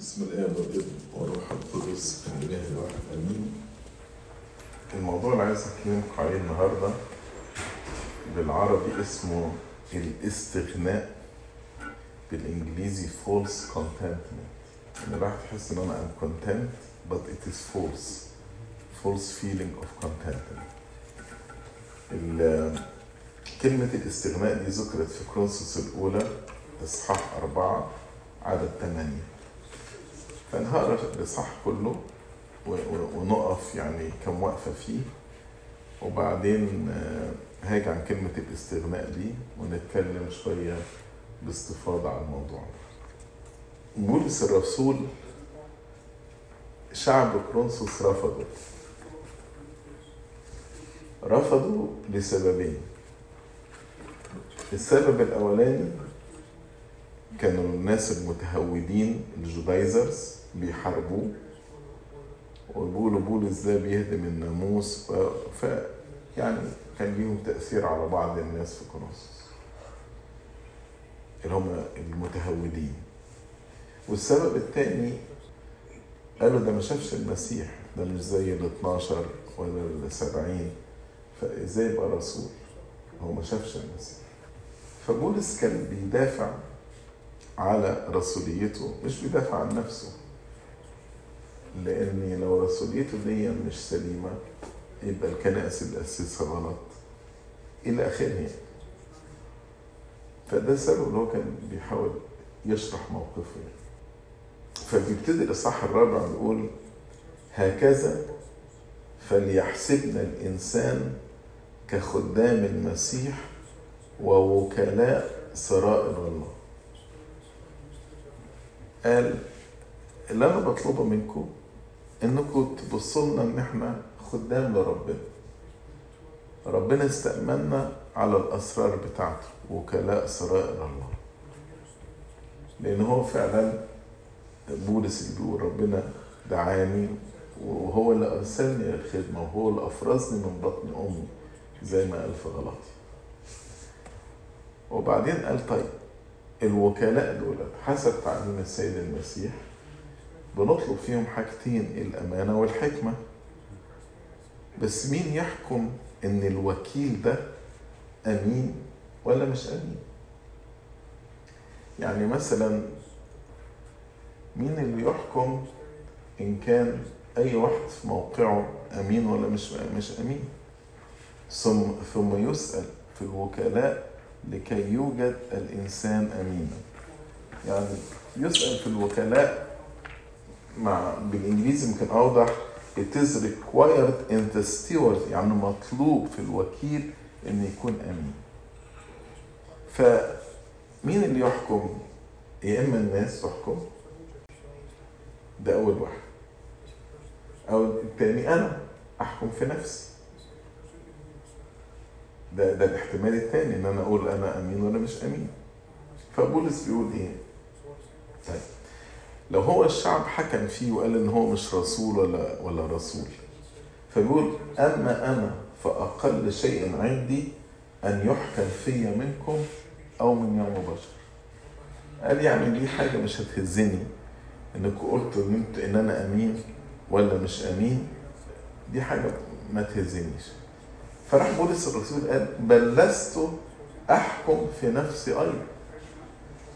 بسم الآب والابن والروح القدس الإله الواحد آمين. الموضوع اللي عايز أكلمكم عليه النهاردة بالعربي اسمه الاستغناء بالإنجليزي false contentment. إن الواحد يحس إن أنا I'm content but it is false. false feeling of contentment. كلمة الاستغناء دي ذكرت في كرونسوس الأولى إصحاح أربعة عدد ثمانية فأنا هقرا الإصحاح كله ونقف يعني كم وقفة فيه. وبعدين آه، هاجي عن كلمة الاستغناء دي ونتكلم شوية باستفاضة عن الموضوع. بولس الرسول شعب كرونسوس رفضه. رفضوا لسببين. السبب الأولاني كانوا الناس المتهودين الجودايزرز بيحاربوه. ويقولوا بولس ده بيهدم الناموس. ف... ف... يعني كان ليهم تأثير على بعض الناس في كورنثوس اللي هم المتهودين. والسبب الثاني قالوا ده ما شافش المسيح. ده مش زي ال 12 ولا ال 70 فإزاي يبقى رسول؟ هو ما شافش المسيح. فبولس كان بيدافع على رسوليته مش بيدافع عن نفسه. لأن لو رسوليته دي مش سليمة يبقى الكنائس اللي اسسها غلط. إلى آخره. فده السبب اللي هو كان بيحاول يشرح موقفه. فبيبتدي الإصحاح الرابع بيقول هكذا فليحسبنا الإنسان كخدام المسيح ووكلاء سرائر الله. قال اللي أنا بطلبه منكم إنكم تبصوا لنا إن إحنا خدام لربنا. ربنا استأمنا على الأسرار بتاعته وكلاء سرائر الله. لأن هو فعلا بولس اللي بيقول ربنا دعاني وهو اللي أرسلني للخدمة وهو اللي أفرزني من بطن أمي زي ما قال في غلطي وبعدين قال طيب الوكلاء دول حسب تعليم السيد المسيح بنطلب فيهم حاجتين الأمانة والحكمة. بس مين يحكم إن الوكيل ده أمين ولا مش أمين؟ يعني مثلا مين اللي يحكم إن كان أي واحد في موقعه أمين ولا مش مش أمين؟ ثم ثم يسأل في الوكلاء لكي يوجد الإنسان أمينا. يعني يسأل في الوكلاء مع بالإنجليزي يمكن أوضح. It is required in the steward يعني مطلوب في الوكيل إنه يكون أمين. فمين اللي يحكم؟ يا إما الناس تحكم. ده أول واحد. أو التاني أنا أحكم في نفسي. ده ده الاحتمال الثاني إن أنا أقول أنا أمين ولا مش أمين. فبولس بيقول إيه؟ طيب لو هو الشعب حكم فيه وقال إن هو مش رسول ولا ولا رسول فبيقول أما أنا فأقل شيء عندي أن يحكم في منكم أو من يوم بشر قال يعني دي حاجة مش هتهزني انكم قلتوا إن إن أنا أمين ولا مش أمين. دي حاجة ما تهزنيش. فراح بولس الرسول قال بل لست أحكم في نفسي أيضا.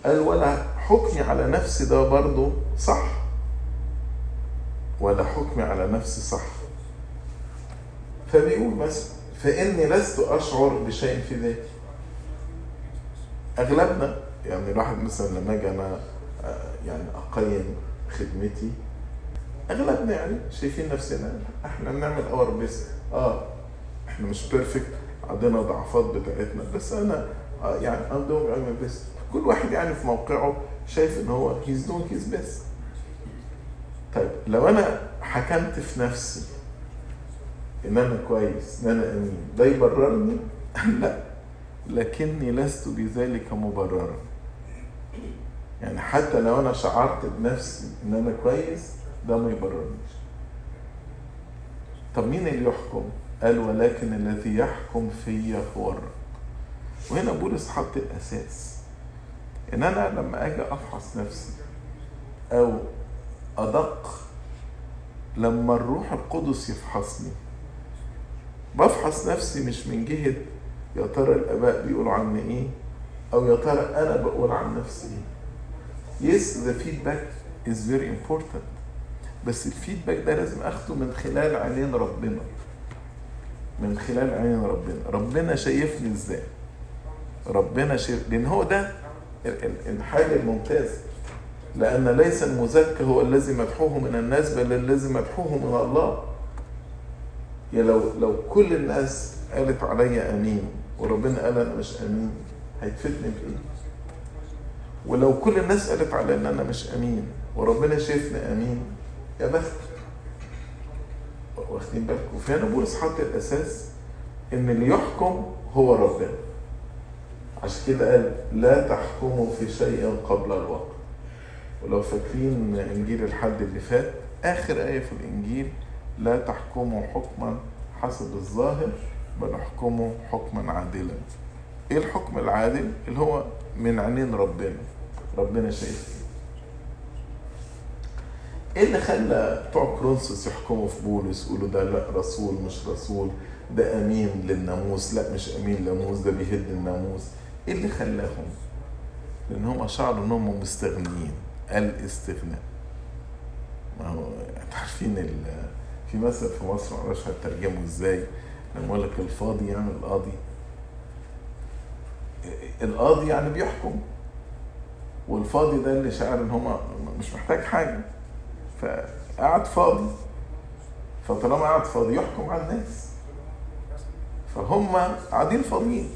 قال ولا حكمي على نفسي ده برضه صح. ولا حكمي على نفسي صح. فبيقول بس فإني لست أشعر بشيء في ذاتي. أغلبنا يعني الواحد مثلا لما أجي أنا آه، يعني أقيم خدمتي أغلبنا يعني شايفين نفسنا إحنا بنعمل our best آه. إحنا مش perfect عندنا ضعفات بتاعتنا. بس أنا آه، يعني I'm doing my best. كل واحد يعني في موقعه شايف إن هو he's doing his best. طيب لو أنا حكمت في نفسي إن أنا كويس إن أنا أمين ده يبررني؟ لا. لكني لست بذلك مبررا. يعني حتى لو أنا شعرت بنفسي إن أنا كويس ده ما يبررنيش. طب مين اللي يحكم؟ قال ولكن الذي يحكم في هو الرب وهنا بولس حط الأساس. إن أنا لما أجي أفحص نفسي أو أدق لما الروح القدس يفحصني بفحص نفسي مش من جهة يا ترى الآباء بيقولوا عني إيه أو يا ترى أنا بقول عن نفسي إيه. Yes, the feedback is very important. بس الفيدباك ده لازم أخده من خلال عينين ربنا. من خلال عينين ربنا. ربنا شايفني إزاي؟ ربنا شايف لأن هو ده الحاجة الممتازة. لأن ليس المزكى هو الذي مدحوه من الناس بل الذي مدحوه من الله. يا لو لو كل الناس قالت عليا أمين وربنا قال أنا مش أمين هيتفتني بإيه؟ ولو كل الناس قالت على إن أنا مش أمين وربنا شايفني أمين يا بخت. واخدين بالكم. بولس حط الأساس إن اللي يحكم هو ربنا. عشان كده قال لا تحكموا في شيء قبل الوقت. ولو فاكرين انجيل الحد اللي فات آخر آية في الإنجيل لا تحكموا حكما حسب الظاهر بل احكموا حكما عادلا. إيه الحكم العادل؟ اللي هو من عينين ربنا. ربنا شايف إيه اللي خلى بتوع كرونسوس يحكموا في بولس؟ يقولوا ده لا رسول مش رسول ده أمين للناموس. لا مش أمين للناموس ده بيهد الناموس. إيه اللي خلاهم؟ لأن هم شعروا إنهم مستغنيين. الاستغناء. ما هو عارفين في مثل في مصر معرفش هترجمه إزاي. لما يقول لك الفاضي يعمل قاضي القاضي يعني بيحكم. والفاضي ده اللي شاعر إن هو مش محتاج حاجة. فقعد فاضي. فطالما قعد فاضي يحكم على الناس. فهم قاعدين فاضيين.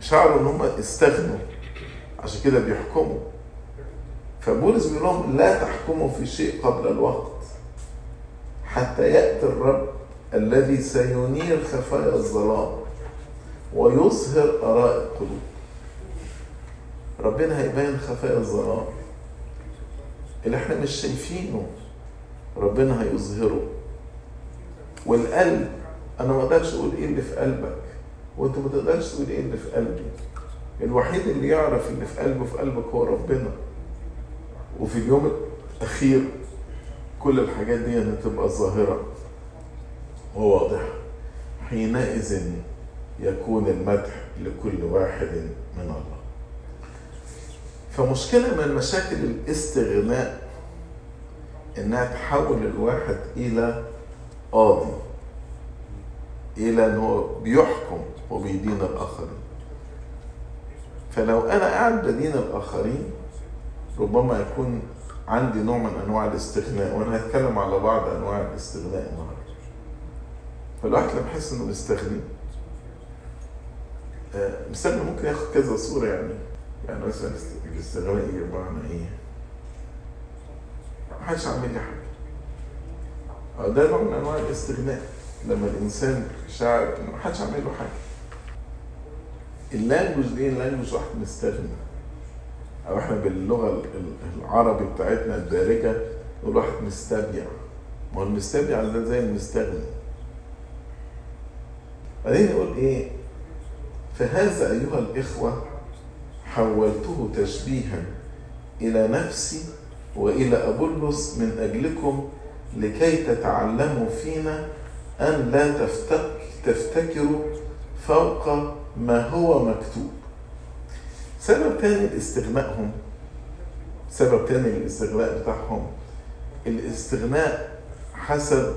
شعروا إن هم استغنوا. عشان كده بيحكموا. فبولس بيقول لهم لا تحكموا في شيء قبل الوقت. حتى يأتي الرب الذي سينير خفايا الظلام ويظهر آراء القلوب. ربنا هيبين خفايا الظلام. اللي إحنا مش شايفينه. ربنا هيظهره. والقلب أنا ما أقدرش أقول إيه اللي في قلبك وأنت ما تقدرش تقول إيه اللي في قلبي. الوحيد اللي يعرف اللي في قلبه في قلبك هو ربنا. وفي اليوم الأخير كل الحاجات دي هتبقى ظاهرة. وواضحه حينئذ يكون المدح لكل واحد من الله. فمشكلة من مشاكل الاستغناء إنها تحول الواحد إلى قاضي إلى إن هو بيحكم وبيدين الآخرين. فلو أنا قاعد بدين الآخرين ربما يكون عندي نوع من أنواع الاستغناء وأنا هتكلم على بعض أنواع الاستغناء النهارده. فالواحد لما يحس إنه مستغني مستغني ممكن ياخد كذا صورة يعني يعني مثلا الاستغناء بمعنى إيه؟ محدش عامل لي حاجة. ده نوع من أنواع الاستغناء. لما الإنسان شاعر محدش عامل له حاجة. ال language دي ال language واحد مستغني أو إحنا باللغة العربي بتاعتنا الدارجة نقول واحد مستبيع. ما هو المستبيع ده زي المستغني. بعدين يقول إيه فهذا أيها الإخوة حولته تشبيها إلى نفسي وإلى ابولس من أجلكم لكي تتعلموا فينا أن لا تفتك تفتكروا فوق ما هو مكتوب. سبب تاني لاستغنائهم سبب تاني للاستغناء بتاعهم الاستغناء حسب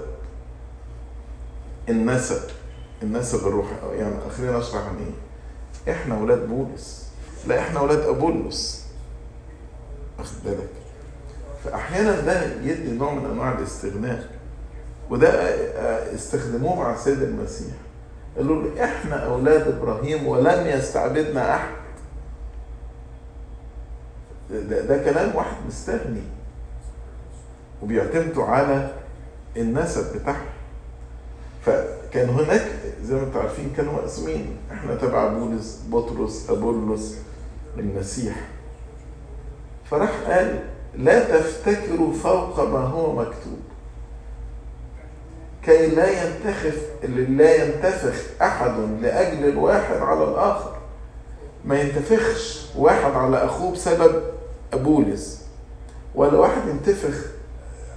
النسب النسب الروحي. يعني خلينا اشرح عن إيه. إحنا أولاد بولس. لا إحنا أولاد ابولس واخد بالك؟ فأحيانا ده يدي نوع من أنواع الاستغناء وده استخدموه مع السيد المسيح. قالوا له إحنا أولاد إبراهيم ولم يستعبدنا أحد. ده, ده كلام واحد مستغني. وبيعتمدوا على النسب بتاعهم. فكان هناك زي ما أنتم عارفين كانوا مقسومين. إحنا تبع بولس بطرس أبولس. المسيح. فراح قال لا تفتكروا فوق ما هو مكتوب. كي لا ينتخف لا ينتفخ أحد لأجل الواحد على الآخر. ما ينتفخش واحد على أخوه بسبب بولس ولا واحد ينتفخ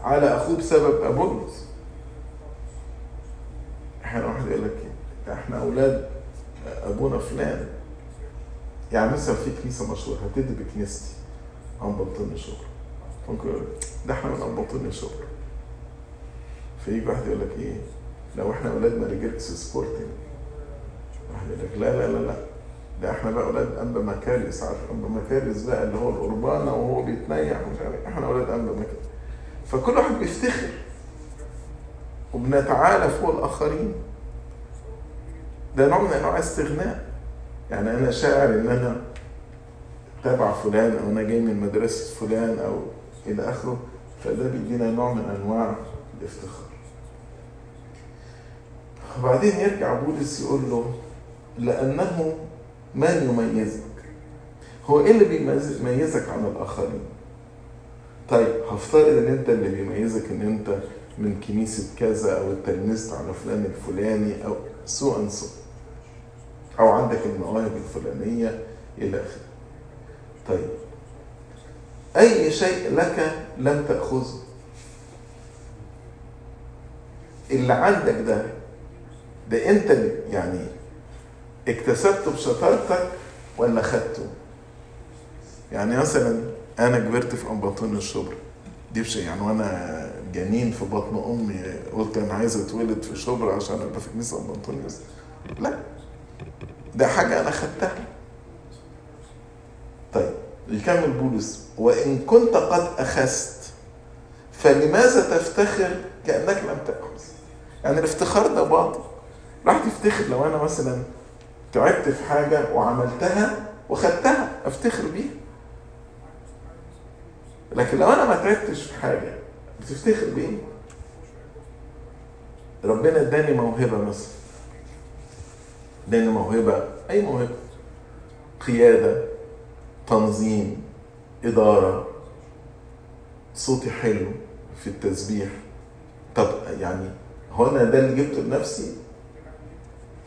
على أخوه بسبب ابولس أحيانا واحد يقول لك إيه؟ إحنا أولاد أبونا فلان. يعني مثلا في كنيسة مشهورة هبتدي بكنيستي؟ بطن شبرا ممكن ده إحنا بطن شبرا فيجي واحد يقول لك إيه؟ لو إحنا أولاد مارجرجس سبورتنج. واحد يقول لك لا لا لا لا. ده إحنا بقى أولاد انبا مكاريس عارف؟ انبا مكاريس بقى اللي هو القربانه وهو بيتنيح ومش عارف إيه. إحنا أولاد انبا مكاريس فكل واحد بيفتخر. وبنتعالى فوق الآخرين. ده نوع من أنواع استغناء. يعني أنا شاعر إن أنا تبع فلان أو أنا جاي من مدرسة فلان أو إلى آخره فده بيدينا نوع من أنواع الافتخار. وبعدين يرجع بولس يقول له لأنه من يميزك؟ هو إيه اللي بيميزك عن الآخرين؟ طيب هفترض إن أنت اللي بيميزك إن أنت من كنيسة كذا أو اتلمذت على فلان الفلاني أو so and so أو عندك المواهب الفلانية إلى آخره. طيب. أي شيء لك لم تأخذه اللي عندك ده ده أنت يعني اكتسبته بشطارتك ولا خدته؟ يعني مثلا أنا كبرت في انباطون الشبرا. دي بشيء يعني وأنا جنين في بطن أمي قلت أنا عايز اتولد في شبرا عشان أبقى في كنيسه انباطونيوس لا. ده حاجة أنا خدتها. طيب يكمل بولس وإن كنت قد أخذت فلماذا تفتخر كأنك لم تأخذ؟ يعني الافتخار ده باطل. راح تفتخر لو أنا مثلا تعبت في حاجة وعملتها وخدتها أفتخر بيها. لكن لو أنا ما تعبتش في حاجة بتفتخر بإيه؟ ربنا إداني موهبة مثلا. اداني موهبة أي موهبة قيادة تنظيم إدارة صوتي حلو في التسبيح. طب يعني هو أنا ده اللي جبته لنفسي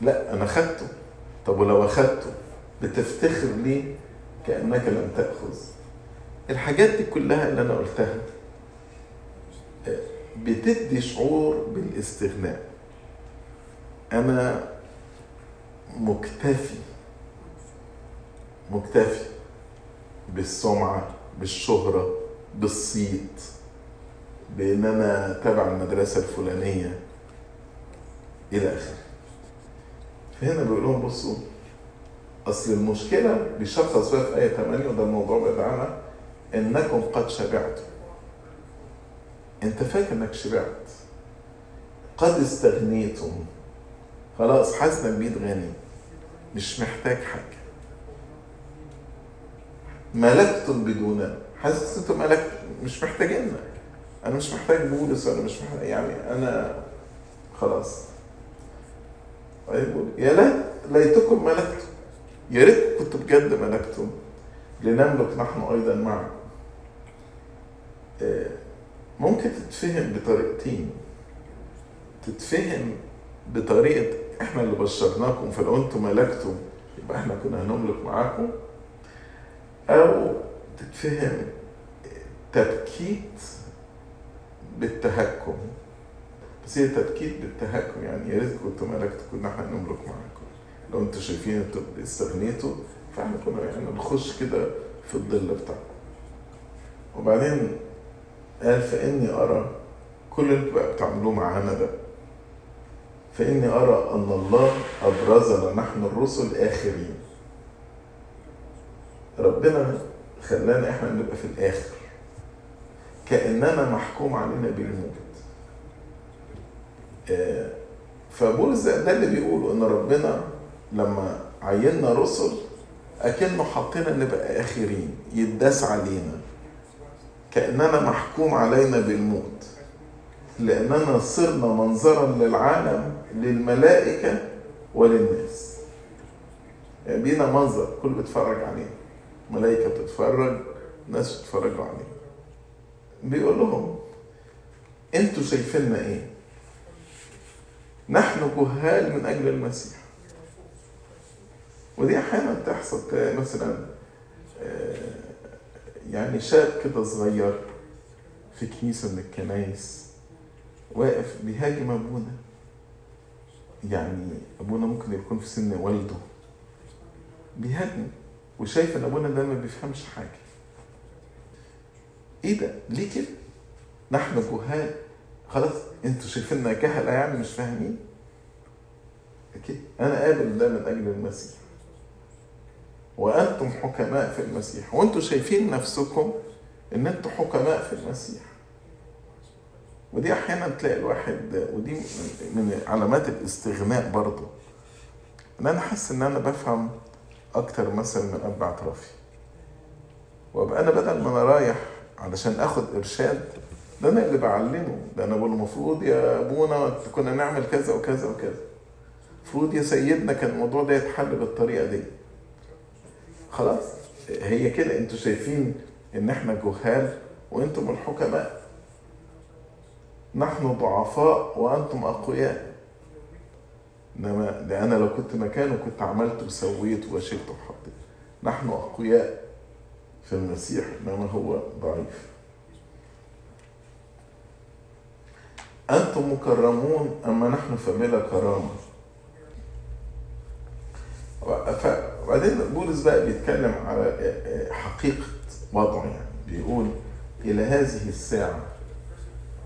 لا أنا خدته. طب ولو أخدته بتفتخر ليه؟ كأنك لم تأخذ. الحاجات دي كلها اللي أنا قلتها بتدي شعور بالاستغناء. أنا مكتفي مكتفي بالسمعة بالشهرة بالصيت. بأن أنا تبع المدرسة الفلانية إلى آخره. فهنا بيقول لهم بصوا أصل المشكلة بيشخص فيها في آية 8 وده الموضوع بتاعنا إنكم قد شبعتم. أنت فاكر إنك شبعت؟ قد استغنيتم. خلاص حاسس انك بيت غني. مش محتاج حاجة. ملكتم بدوننا حاسس أنتم ملكت مش محتاجيننا. أنا مش محتاج بولس أنا مش محتاج يعني أنا خلاص. طيب يا ليت ليتكم ملكتم. يا ريت كنت بجد ملكتم. لنملك نحن أيضا معكم. ممكن تتفهم بطريقتين. تتفهم بطريقة إحنا اللي بشرناكم فلو أنتم ملكتم يبقى إحنا كنا هنملك معاكم. أو تتفهم تبكيت بالتهكم. بس هي تبكيت بالتهكم يعني يا ريت كنتوا ملكتوا كنا إحنا نملك معاكم. لو أنتوا شايفين إنتوا استغنيتوا فإحنا كنا يعني نخش كده في الظل بتاعكم. وبعدين قال فإني أرى كل اللي بقى بتعملوه معانا ده فإني أرى أن الله أبرزنا نحن الرسل آخرين ربنا خلانا إحنا نبقى في الآخر. كأننا محكوم علينا بالموت. فبولس ده اللي بيقوله إن ربنا لما عيننا رسل أكنه حطينا نبقى آخرين. يداس علينا. كأننا محكوم علينا بالموت. لأننا صرنا منظرا للعالم للملائكة وللناس. يعني بينا منظر كل بيتفرج علينا ملائكة بتتفرج ناس بتتفرجوا علينا بيقول لهم أنتوا شايفيننا إيه؟ نحن جهال من أجل المسيح. ودي أحيانا تحصل مثلا يعني شاب كده صغير في كنيسة من الكنايس واقف بيهاجم أبونا. يعني أبونا ممكن يكون في سن والده. بيهاجم وشايف إن أبونا ده ما بيفهمش حاجة. إيه ده؟ ليه كده؟ نحن جهال. خلاص أنتوا شايفيننا كهلة يعني مش فاهمين؟ أكيد. أنا قابل ده من أجل المسيح. وأنتم حكماء في المسيح. وأنتم شايفين نفسكم إن أنتم حكماء في المسيح. ودي أحيانا تلاقي الواحد ودي من علامات الاستغناء برضه. إن أنا حاسس إن أنا بفهم أكتر مثلا من أب اعترافي وأبقى أنا بدل ما أنا رايح علشان آخد إرشاد ده أنا اللي بعلمه. ده أنا بقول المفروض يا أبونا كنا نعمل كذا وكذا وكذا. المفروض يا سيدنا كان الموضوع ده يتحل بالطريقة دي. خلاص هي كده. أنتوا شايفين إن إحنا جهال وأنتم الحكماء. نحن ضعفاء وأنتم أقوياء. إنما ده أنا لو كنت مكانه كنت عملت وسويت وشلت وحطيت. نحن أقوياء في المسيح إنما هو ضعيف. أنتم مكرمون أما نحن فبلا كرامة. وبعدين بولس بقى بيتكلم على حقيقة وضعه يعني. بيقول إلى هذه الساعة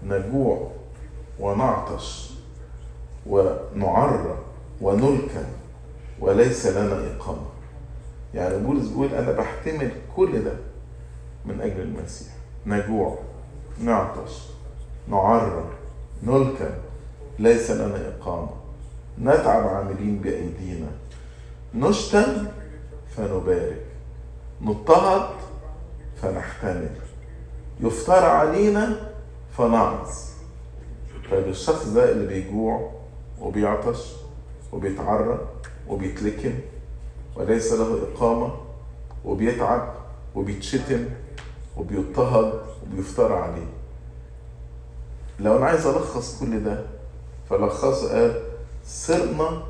نجوع ونعطش ونعرى ونلكم وليس لنا إقامة. يعني بولس بيقول أنا بحتمل كل ده من أجل المسيح. نجوع نعطش نعرى نلكم ليس لنا إقامة. نتعب عاملين بأيدينا. نشتم فنبارك. نضطهد فنحتمل. يفترى علينا فنعظ طيب الشخص ده اللي بيجوع وبيعطش وبيتعرى وبيتلكم وليس له إقامة وبيتعب وبيتشتم وبيضطهد وبيفترى عليه. لو أنا عايز ألخص كل ده فلخصه قال صرنا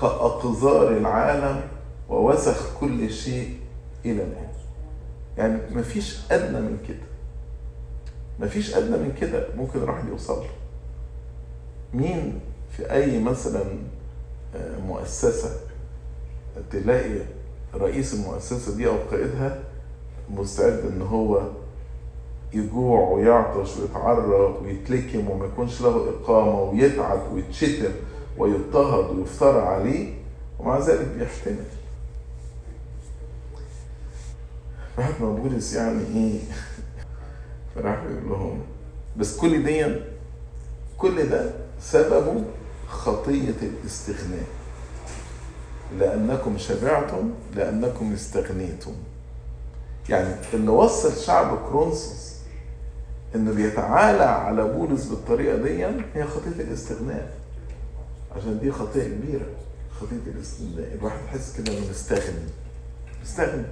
كأقذار العالم ووسخ كل شيء إلى الآن. يعني مفيش أدنى من كده. مفيش أدنى من كده. ممكن الواحد يوصل له. مين في أي مثلا مؤسسة تلاقي رئيس المؤسسة دي أو قائدها مستعد إن هو يجوع ويعطش ويتعرى ويتلكم وما يكونش له إقامة ويتعب ويتشتم ويضطهد ويفترى عليه ومع ذلك بيحتمل. راح ما بولس يعني إيه؟ فراح يقول لهم بس كل دي كل ده سببه خطية الاستغناء. لأنكم شبعتم لأنكم استغنيتم. يعني اللي وصل شعب كرونسوس إنه بيتعالى على بولس بالطريقة دي هي خطية الاستغناء. عشان دي خطية كبيرة خطية الاستغناء. الواحد يحس كده إنه مستغني. مستغني.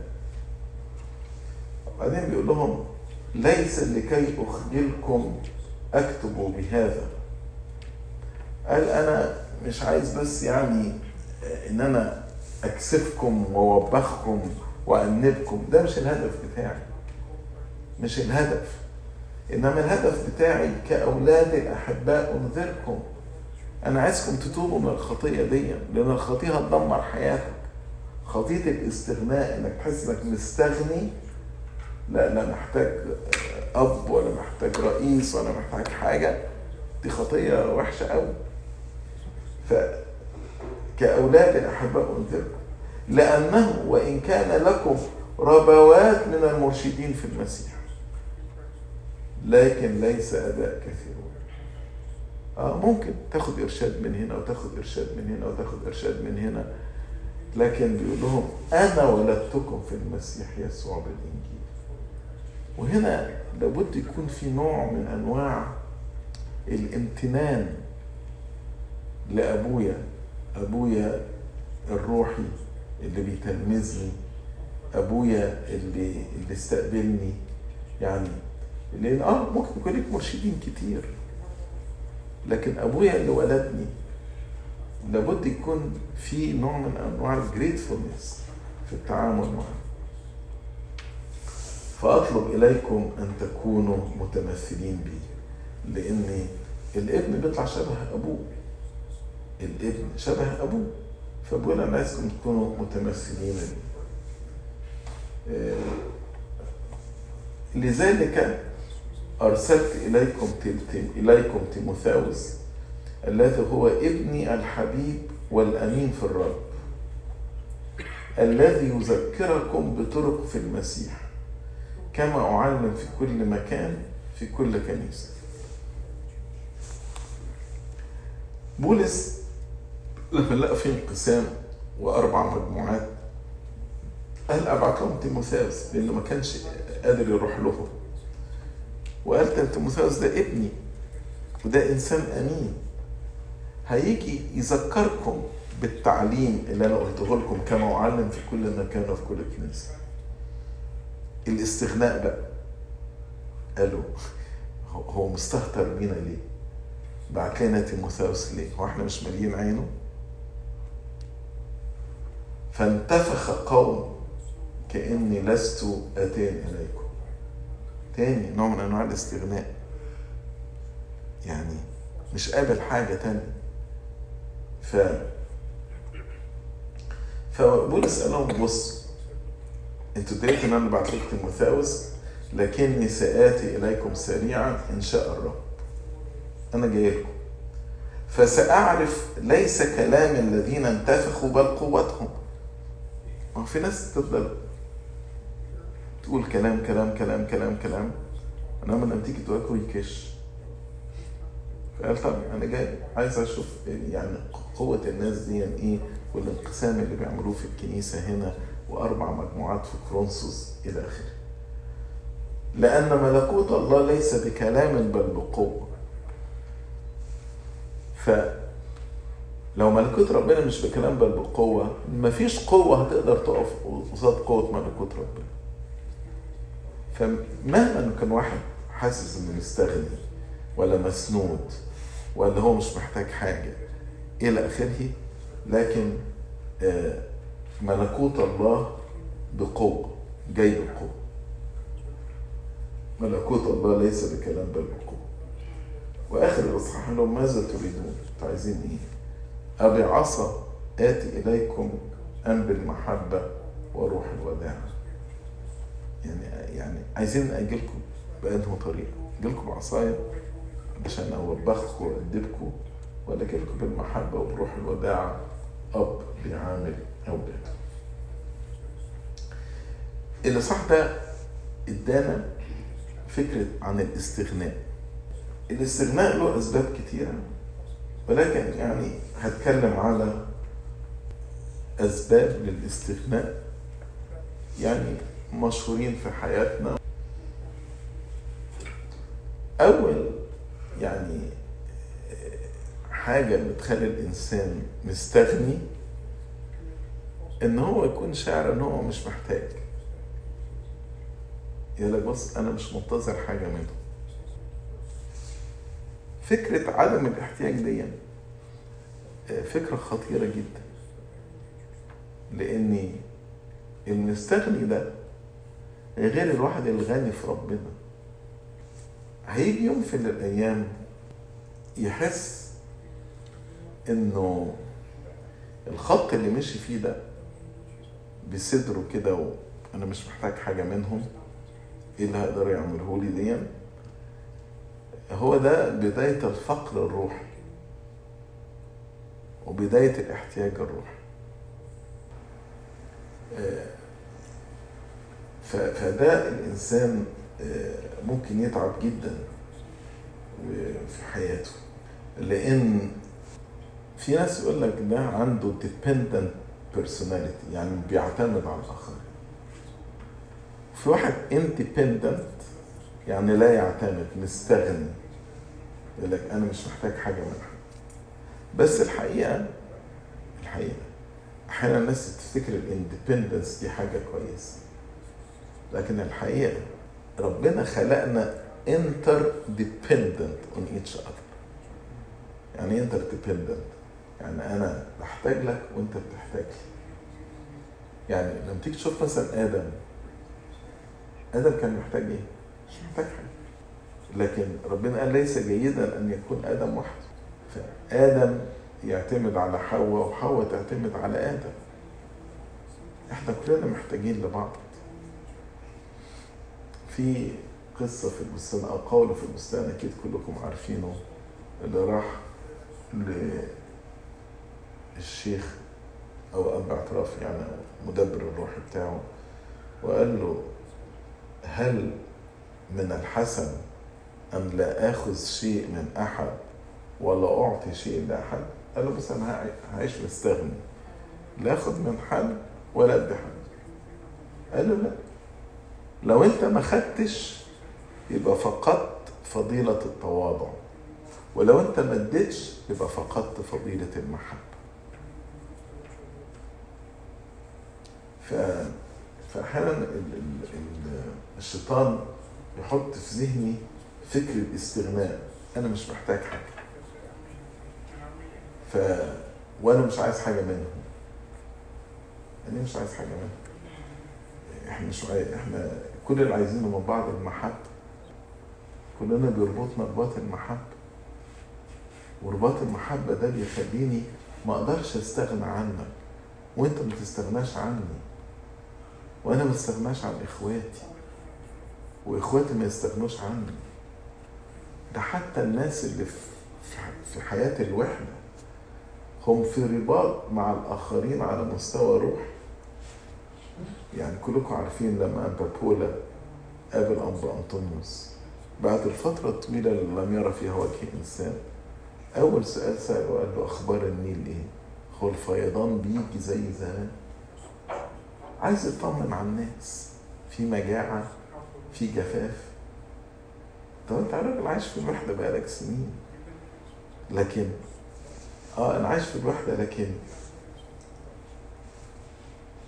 بعدين بيقول لهم ليس لكي أخجلكم أكتب بهذا. قال أنا مش عايز بس يعني إن أنا أكسفكم وأوبخكم وأنبكم. ده مش الهدف بتاعي. مش الهدف. إنما الهدف بتاعي كأولاد الأحباء أنذركم. أنا عايزكم تتوبوا من الخطية دي لأن الخطية هتدمر حياتك. خطية الاستغناء إنك تحس إنك مستغني لا لا محتاج أب ولا محتاج رئيس ولا محتاج حاجة. دي خطية وحشة قوي ف كأولاد الاحباء أنذركم. لأنه وإن كان لكم ربوات من المرشدين في المسيح. لكن ليس اباء كثيرون آه ممكن تاخد إرشاد من هنا وتاخد إرشاد من هنا وتاخد إرشاد من هنا. لكن بيقول لهم أنا ولدتكم في المسيح يسوع بالإنجيل. وهنا لابد يكون في نوع من أنواع الامتنان لأبويا أبويا الروحي اللي بيتلمذني أبويا اللي اللي استقبلني يعني لأن آه ممكن يكون لك مرشدين كتير. لكن أبويا اللي ولدني لابد يكون في نوع من أنواع ال gratefulness في التعامل معه. فأطلب إليكم أن تكونوا متمثلين بي لأن الابن بيطلع شبه أبوه. الابن شبه أبوه. فبقول أنا عايزكم تكونوا متمثلين بي. آه، لذلك أرسلت إليكم إليكم تيموثاوس الذي هو ابني الحبيب والأمين في الرب الذي يذكركم بطرق في المسيح. كما أعلم في كل مكان في كل كنيسة. بولس لما لقى في انقسام وأربع مجموعات قال أبعت لهم تيموثاوس لأنه ما كانش قادر يروح لهم. وقال تيموثاوس ده ابني وده إنسان أمين. هيجي يذكركم بالتعليم اللي أنا قلته لكم كما أعلم في كل مكان وفي كل كنيسة. الاستغناء بقى قالوا هو مستهتر بينا ليه؟ بعت لنا تيموثاوس ليه؟ هو إحنا مش مالين عينه؟ فانتفخ قوم كأني لست أتان إليكم تاني نوع من أنواع الاستغناء يعني مش قابل حاجة تانية ف فبولس قال لهم بص أنتوا اديتوا ان أنا بعت لكم تيموثاوس لكني سآتي إليكم سريعا إن شاء الرب. أنا جاي لكم. فسأعرف ليس كلام الذين انتفخوا بل قوتهم. ما في ناس تفضل تقول كلام كلام كلام كلام كلام. انما لما تيجي تواجهه يكش. فقال طب أنا جاي عايز أشوف يعني قوة الناس دي إيه؟ والانقسام اللي بيعملوه في الكنيسة هنا. وأربع مجموعات في كرونسوس إلى آخره. لأن ملكوت الله ليس بكلام بل بقوة. فلو ملكوت ربنا مش بكلام بل بقوة مفيش قوة هتقدر تقف قصاد قوة ملكوت ربنا. فمهما كان واحد حاسس إنه مستغني ولا مسنود ولا هو مش محتاج حاجة إلى آخره لكن ملكوت الله بقوة جاي بقوة ملكوت الله ليس بكلام بل بقوة. وآخر الإصحاح لهم ماذا تريدون؟ عايزين إيه؟ أبي عصا آتي إليكم أم بالمحبة وروح الوداع. يعني يعني عايزين أجي لكم بأنه طريقة أجي لكم بعصاية عشان أوبخكم وأدبكم ولا أجي لكم بالمحبة وبروح الوداع. أب بيعامل أولاده الإصحاح ده إدانا فكرة عن الاستغناء. الاستغناء له أسباب كتيرة ولكن يعني هتكلم على أسباب للاستغناء يعني مشهورين في حياتنا. أول يعني حاجة بتخلي الإنسان مستغني إن هو يكون شاعر إن هو مش محتاج. يقول لك بص أنا مش منتظر حاجة منه. فكرة عدم الاحتياج دي فكرة خطيرة جدا. لأن المستغني ده غير الواحد الغني في ربنا. هيجي يوم في الأيام يحس إنه الخط اللي مشي فيه ده بصدره كده وأنا مش محتاج حاجة منهم إيه اللي هيقدروا يعملوه لي دي هو ده بداية الفقر الروحي وبداية الاحتياج الروحي. فده الإنسان ممكن يتعب جدا في حياته. لأن في ناس يقول لك ده عنده dependent personality يعني بيعتمد على الآخرين. في واحد independent يعني لا يعتمد مستغني يقول لك أنا مش محتاج حاجة من حد. بس الحقيقة الحقيقة أحيانا الناس تفتكر الاندبندنس دي حاجة كويسة. لكن الحقيقة ربنا خلقنا interdependent on each other يعني إيه dependent يعني أنا بحتاج لك وأنت بتحتاج لي. يعني لما تيجي تشوف مثلا آدم آدم كان محتاج إيه؟ مش محتاج حاجة. لكن ربنا قال ليس جيدا أن يكون آدم وحده فآدم يعتمد على حواء وحواء تعتمد على آدم. إحنا كلنا محتاجين لبعض. في قصة في البستان أو قول في البستان أكيد كلكم عارفينه اللي راح للشيخ أو أب اعتراف يعني مدبر الروح بتاعه وقال له هل من الحسن أن لا آخذ شيء من أحد ولا أعطي شيء لأحد؟ قال له بس أنا هعيش مستغني لا أخذ من حد ولا أدي حد. قال له لا لو أنت ما خدتش يبقى فقدت فضيلة التواضع ولو أنت ما اديتش يبقى فقدت فضيلة المحبة. ف... فأحيانا ال... ال... ال... الشيطان يحط في ذهني فكر الاستغناء. أنا مش محتاج حاجة. ف وأنا مش عايز حاجة منهم. أنا مش عايز حاجة منهم. إحنا مش عايز إحنا كل اللي عايزينه من بعض المحبة. كلنا بيربطنا رباط المحبة. ورباط المحبة ده بيخليني ما أقدرش أستغنى عنك. وأنت ما تستغناش عني. وأنا ما استغناش عن إخواتي وإخواتي ما يستغنوش عني. ده حتى الناس اللي في حياة الوحدة هم في رباط مع الآخرين على مستوى روح يعني كلكم عارفين لما أنبا بولا قابل أنبا أنطونيوس. بعد الفترة الطويلة اللي لم يرى فيها وجه إنسان أول سؤال سأله قال له أخبار النيل إيه؟ هو الفيضان بيجي زي زمان. عايز يطمن على الناس. في مجاعة في جفاف. طب انت راجل عايش في الوحدة بقالك سنين. لكن آه أنا عايش في الوحدة لكن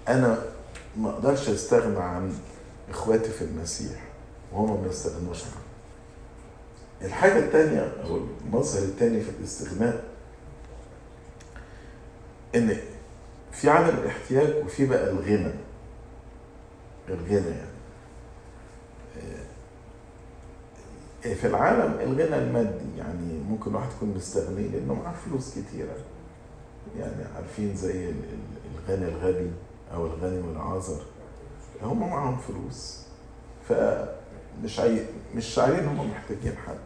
أنا ما أقدرش أستغنى عن إخواتي في المسيح وهم ما يستغنوش عني الحاجة التانية أو المظهر التاني في الاستغناء إن في عدم الاحتياج وفي بقى الغنى. الغنى يعني. في العالم الغنى المادي يعني ممكن واحد يكون مستغني لأنه معاه فلوس كتيرة. يعني عارفين زي الغني الغبي أو الغني والعازر هم معاهم فلوس. فمش عاي... مش شاعرين هم محتاجين حد.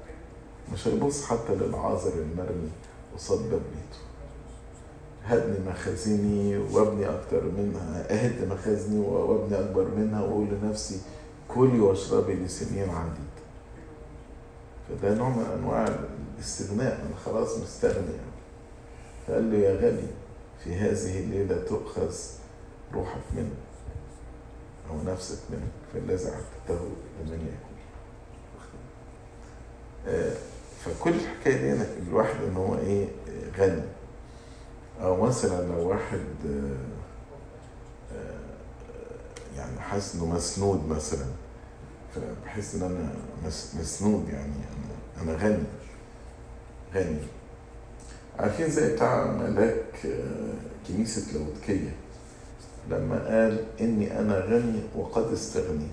مش هيبص حتى للعازر المرمي قصاد باب بيته. هدني مخازني وابني أكتر منها أهد مخازني وابني أكبر منها وأقول لنفسي كلي واشربي لسنين عديد فده نوع من أنواع الاستغناء أنا خلاص مستغني يعني. فقال له يا غني في هذه الليلة تؤخذ روحك منه أو نفسك منه فالذي عدته لمن يكون آه فكل الحكاية دي الواحد إن هو إيه غني. أو مثلا لو واحد آه آه يعني حاسس إنه مسنود مثلا فبحس إن أنا مسنود يعني أنا أنا غني غني. عارفين زي بتاع ملاك كنيسة لودكية لما قال إني أنا غني وقد استغنيت.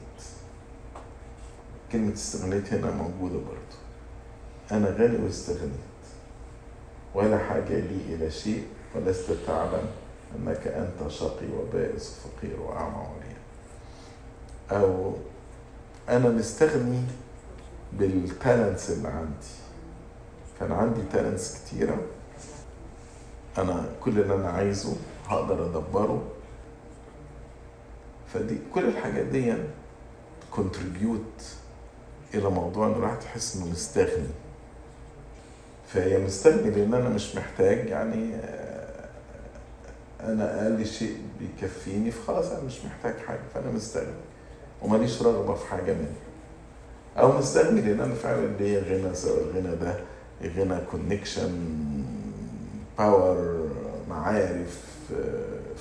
كلمة استغنيت هنا موجودة برضو أنا غني واستغنيت. ولا حاجة لي إلى شيء ولست تعلم أنك أنت شقي وبائس وفقير وأعمى وعريان أو أنا مستغني بال talents اللي عندي. كان عندي talents كتيرة. أنا كل اللي أنا عايزه هقدر أدبره. فدي كل الحاجات دي contribute إلى موضوع إن الواحد يحس إنه مستغني. فهي مستغني لأن أنا مش محتاج يعني أنا أقل شيء بيكفيني فخلاص أنا مش محتاج حاجة فأنا مستغني. وماليش رغبة في حاجة منه أو مستغني لأن أنا فعلا ليا غنى سواء الغنى ده غنى connection power معارف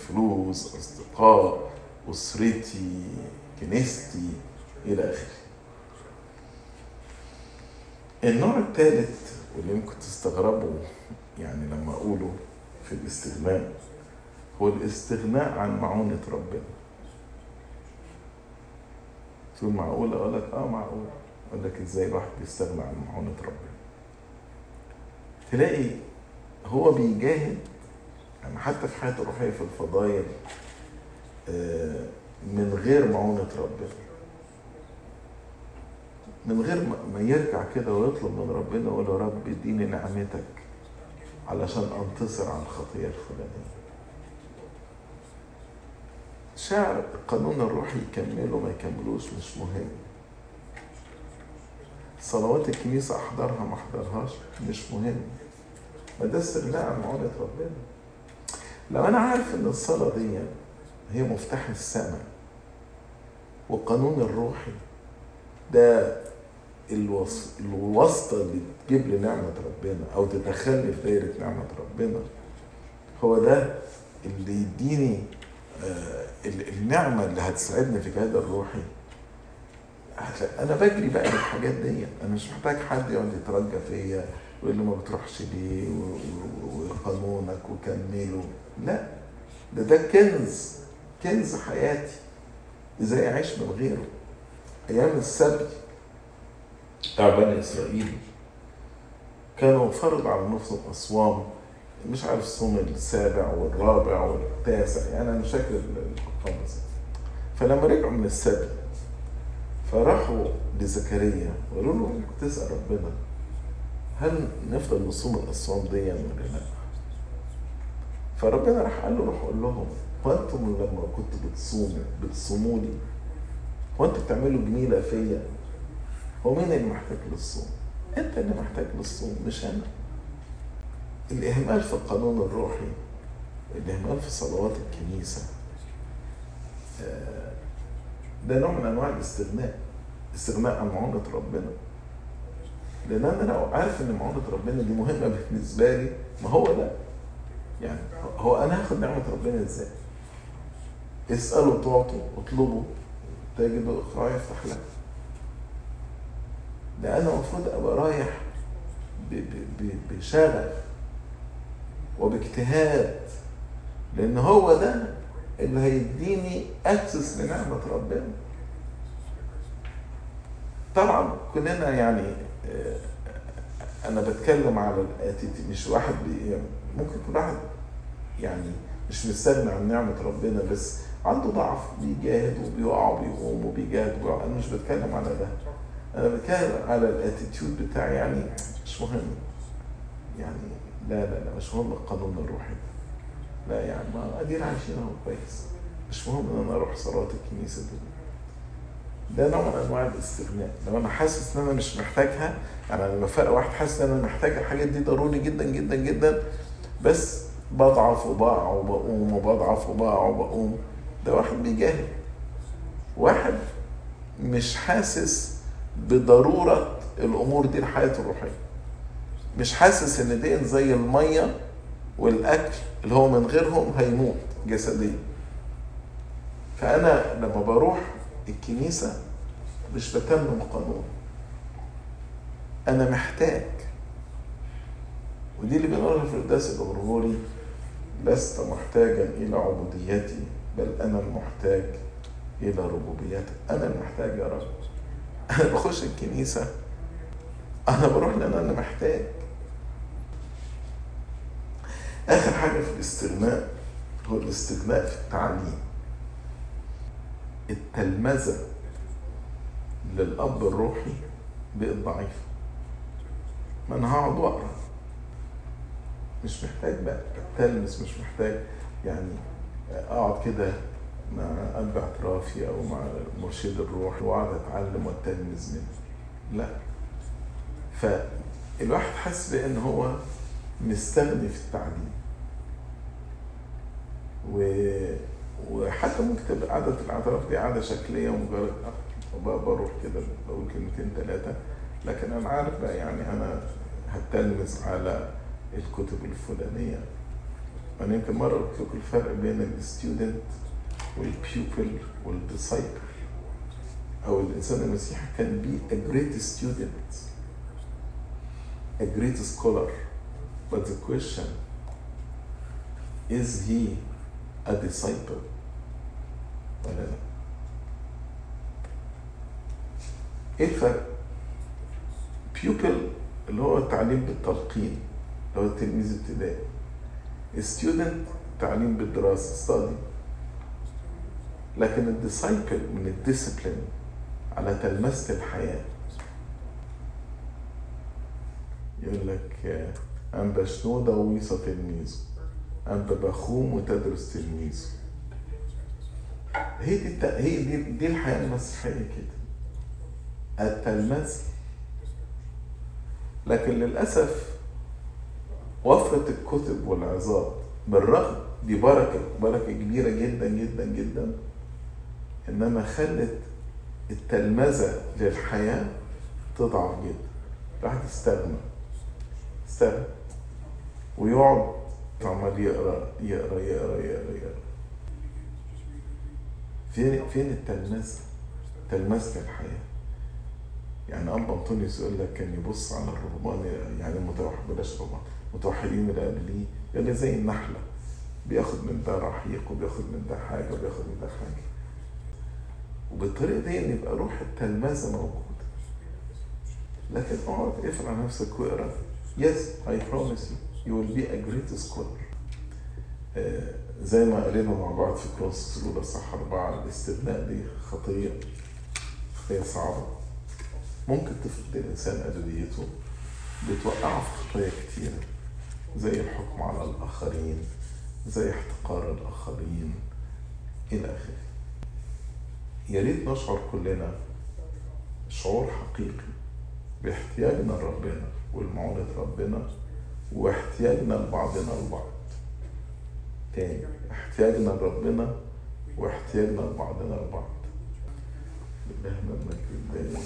فلوس أصدقاء أسرتي كنيستي إلى آخره. النوع الثالث واللي يمكن تستغربوا يعني لما أقوله في الاستغناء هو الاستغناء عن معونة ربنا. تقول معقولة أقول لك آه معقولة أقول لك إزاي الواحد بيستغنى عن معونة ربنا. تلاقي هو بيجاهد يعني حتى في حياته الروحية في الفضايل آه، من غير معونة ربنا. من غير ما- يرجع كده ويطلب من ربنا ويقول له رب اديني نعمتك علشان أنتصر على الخطية الفلانية. شاعر القانون الروحي يكمله ما يكملوش مش مهم صلوات الكنيسة أحضرها ما أحضرهاش مش مهم ما ده استغناء عن معونة ربنا لو أنا عارف إن الصلاة دي هي مفتاح السماء والقانون الروحي ده. الواسطة اللي تجيب لي نعمة ربنا أو تدخلني في دايرة نعمة ربنا هو ده اللي يديني آه، ال- النعمة اللي هتساعدني في الجهاد الروحي أنا بجري بقى بالحاجات دي أنا مش محتاج حد يقعد يترجى فيا ويقول لي ما بتروحش ليه؟ وقانونك وكمله. لا ده ده كنز كنز حياتي إزاي أعيش من غيره؟ أيام السبت بتاع بني إسرائيل كانوا فرض على نفسهم أصوام مش عارف الصوم السابع والرابع والتاسع يعني أنا مش الارقام فلما رجعوا من السبت فراحوا لزكريا وقالوا له تسأل ربنا هل نفضل نصوم الأصوام دي ولا لا؟ فربنا راح قال له روح قول لهم هو أنتم لما كنتوا بتصوموا بتصوموا لي هو أنتوا بتعملوا جميلة فيا هو مين اللي محتاج للصوم؟ أنت اللي محتاج للصوم مش أنا الإهمال في القانون الروحي الإهمال في صلوات الكنيسة آه، ده نوع من أنواع الاستغناء استغناء عن معونة ربنا. لأن أنا لو عارف إن معونة ربنا دي مهمة بالنسبة لي ما هو ده؟ يعني هو أنا هاخد نعمة ربنا إزاي؟ اسألوا تعطوا اطلبوا تجدوا اقرا يفتح لك. ده أنا المفروض أبقى رايح بشغف. وباجتهاد لأن هو ده اللي هيديني أكسس لنعمة ربنا. طبعا كلنا يعني آه، أنا بتكلم على الآتيتي مش واحد بي يعني ممكن كل واحد يعني مش مستغني عن نعمة ربنا بس عنده ضعف بيجاهد وبيقع وبيقوم وبيجاهد وبيقع. أنا مش بتكلم على ده. أنا بتكلم على الآتيتيود بتاعي يعني مش مهم. يعني لا لا لا مش مهم القانون الروحي لا يعني ما ادير عايشين اهو كويس. مش مهم ان أنا أروح صلاه الكنيسة دي. ده نوع من أنواع الاستغناء. لو أنا حاسس إن أنا مش محتاجها يعني لما فرق واحد حاسس إن أنا محتاج الحاجات دي ضروري جدا جدا جدا بس بضعف وبقع وبقوم وبضعف وبقع وبقوم. ده واحد بيجاهد واحد مش حاسس بضرورة الأمور دي لحياته الروحية. مش حاسس إن دي زي المية والأكل اللي هو من غيرهم هيموت جسديا. فأنا لما بروح الكنيسة مش بتمم قانون أنا محتاج. ودي اللي بنقولها في القداس الغرغوري لست محتاجا إلى عبوديتي بل أنا المحتاج إلى ربوبيتك أنا المحتاج يا رب. أنا بخش الكنيسة أنا بروح لأن أنا محتاج. آخر حاجة في الاستغناء هو الاستغناء في التعليم. التلمذة للأب الروحي بقت ضعيفة. ما أنا هقعد وأقرأ. مش محتاج بقى أتلمس مش محتاج يعني أقعد كده مع أب اعترافي أو مع مرشد الروح وأقعد أتعلم وأتلمذ منه. لا. فالواحد حاسس بأن هو مستغني في التعليم. و... وحتى ممكن تبقى قعدة الاعتراف دي قعدة شكلية مجرد بروح كده بقول كلمتين ثلاثة لكن أنا عارف بقى يعني أنا هتتلمذ على الكتب الفلانية. أنا يمكن مرة قلت لكم الفرق بين ال student وال pupil وال disciple. أو الإنسان المسيحي can be a great student a great scholar. But the question is he a disciple? ولا لا إيه الفرق؟ pupil اللي هو التعليم بالتلقين اللي هو التلميذ ابتدائي student تعليم بالدراسة study لكن ال disciple من ال discipline على تلمذة الحياة. يقول لك أنبا شنودة ويصة تلميذه أنبا بخوم وتادرس تلميذه هي دي. هي دي, دي الحياة المسيحية كده. التلمذة لكن للأسف وفرة الكتب والعظات بالرغم دي بركة بركة كبيرة جدا جدا جدا إنما خلت التلمذة للحياة تضعف جدا. الواحد يستغنى استغنى ويقعد عمال يقرأ يقرأ يقرأ يقرأ يقرأ. فين فين التلمذة؟ تلمذة الحياة. يعني أبا أنطونيوس يقول لك كان يبص على الرهبان يعني المتوحد بلاش رهبان. المتوحدين اللي قبليه يقول لك زي النحلة. بياخد من ده رحيق وبياخد من ده حاجة وبياخد من ده حاجة وبالطريقة دي يبقى روح التلمذة موجودة لكن اقعد على نفسك واقرأ. Yes, I promise you, you will be a great scholar. آه زي ما قرينا مع بعض في كورس الأولى صح أربعة الاستثناء دي خطية خطية صعبة. ممكن تفقد الإنسان أبديته بتوقعه في خطايا كتيرة زي الحكم على الآخرين زي احتقار الآخرين إلى آخره. يا ريت نشعر كلنا شعور حقيقي باحتياجنا لربنا والمعونة ربنا. واحتياجنا لبعضنا البعض تاني احتياجنا لربنا واحتياجنا لبعضنا البعض لله المجد الدائم